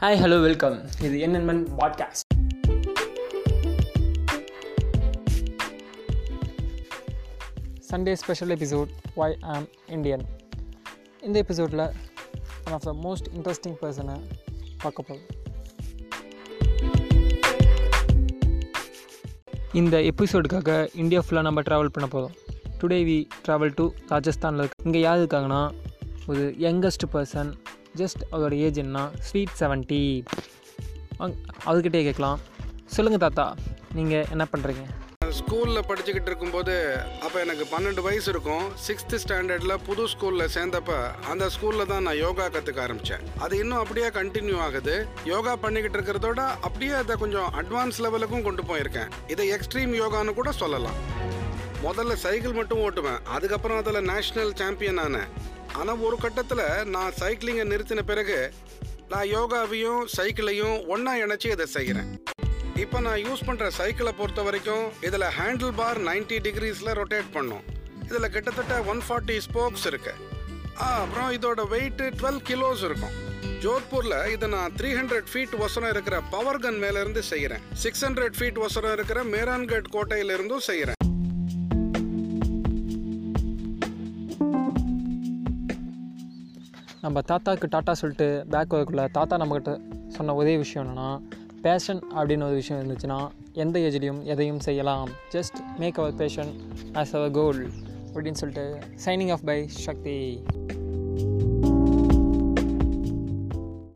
Hi hello welcome இது என்னென்மன் podcast Sunday special episode why am Indian இந்த எபிசோடில் one of the most interesting பர்சனை பார்க்க போகிறோம் இந்த எபிசோடுக்காக இந்தியா ஃபுல்லாக நம்ம ட்ராவல் பண்ண போதும் டுடே வி ட்ராவல் டு ராஜஸ்தானில் இருக்கு இங்கே யார் இருக்காங்கன்னா ஒரு யங்கஸ்ட் பர்சன் ஜஸ்ட் அவரோட ஏஜ் என்ன? ஸ்வீட் செவன்ட்டி அவர்கிட்டே கேட்கலாம். சொல்லுங்கள் தாத்தா நீங்கள் என்ன பண்ணுறீங்க ஸ்கூலில் படிச்சுக்கிட்டு இருக்கும்போது அப்போ எனக்கு பன்னெண்டு வயசு இருக்கும். சிக்ஸ்த்து ஸ்டாண்டர்டில் புது ஸ்கூலில் சேர்ந்தப்ப அந்த ஸ்கூலில் தான் நான் யோகா கற்றுக்க ஆரம்பித்தேன் அது இன்னும் அப்படியே கண்டினியூ ஆகுது. யோகா பண்ணிக்கிட்டு இருக்கிறதோட அப்படியே அதை கொஞ்சம் அட்வான்ஸ் லெவலுக்கும் கொண்டு போயிருக்கேன். இதை எக்ஸ்ட்ரீம் யோகான்னு கூட சொல்லலாம். முதல்ல சைக்கிள் மட்டும் ஓட்டுவேன். அதுக்கப்புறம் அதில் நேஷ்னல் சாம்பியன் ஆனேன். ஆனால் ஒரு கட்டத்தில் நான் சைக்கிளிங்கை நிறுத்தின பிறகு நான் யோகாவையும் சைக்கிளையும் ஒன்றா இணைச்சி இதை செய்கிறேன். இப்போ நான் யூஸ் பண்ணுற சைக்கிளை பொறுத்த வரைக்கும் இதில் ஹேண்டில் பார் நைன்டி டிகிரிஸில் ரொட்டேட் பண்ணும். இதில் கிட்டத்தட்ட ஒன் ஃபார்ட்டி ஸ்போக்ஸ் இருக்கு. அப்புறம் இதோட வெயிட்டு டுவெல் கிலோஸ் இருக்கும். ஜோத்பூரில் இதை நான் த்ரீ ஹண்ட்ரட் ஃபீட் ஒசரம் இருக்கிற பவர் கன் மேலேருந்து செய்கிறேன். சிக்ஸ் ஹண்ட்ரட் ஃபீட் ஒசரம் இருக்கிற மேரான்கட் கோட்டையிலிருந்தும் செய்கிறேன். நம்ம தாத்தாவுக்கு டாட்டா சொல்லிட்டு பேக் வரக்குள்ளே தாத்தா நம்மக்கிட்ட சொன்ன ஒரே விஷயம் என்னென்னா பேஷன் அப்படின்னு ஒரு விஷயம் இருந்துச்சுன்னா எந்த ஏஜ்லேயும் எதையும் செய்யலாம். Just make our passion as our goal அப்படின்னு சொல்லிட்டு சைனிங் ஆஃப் பை சக்தி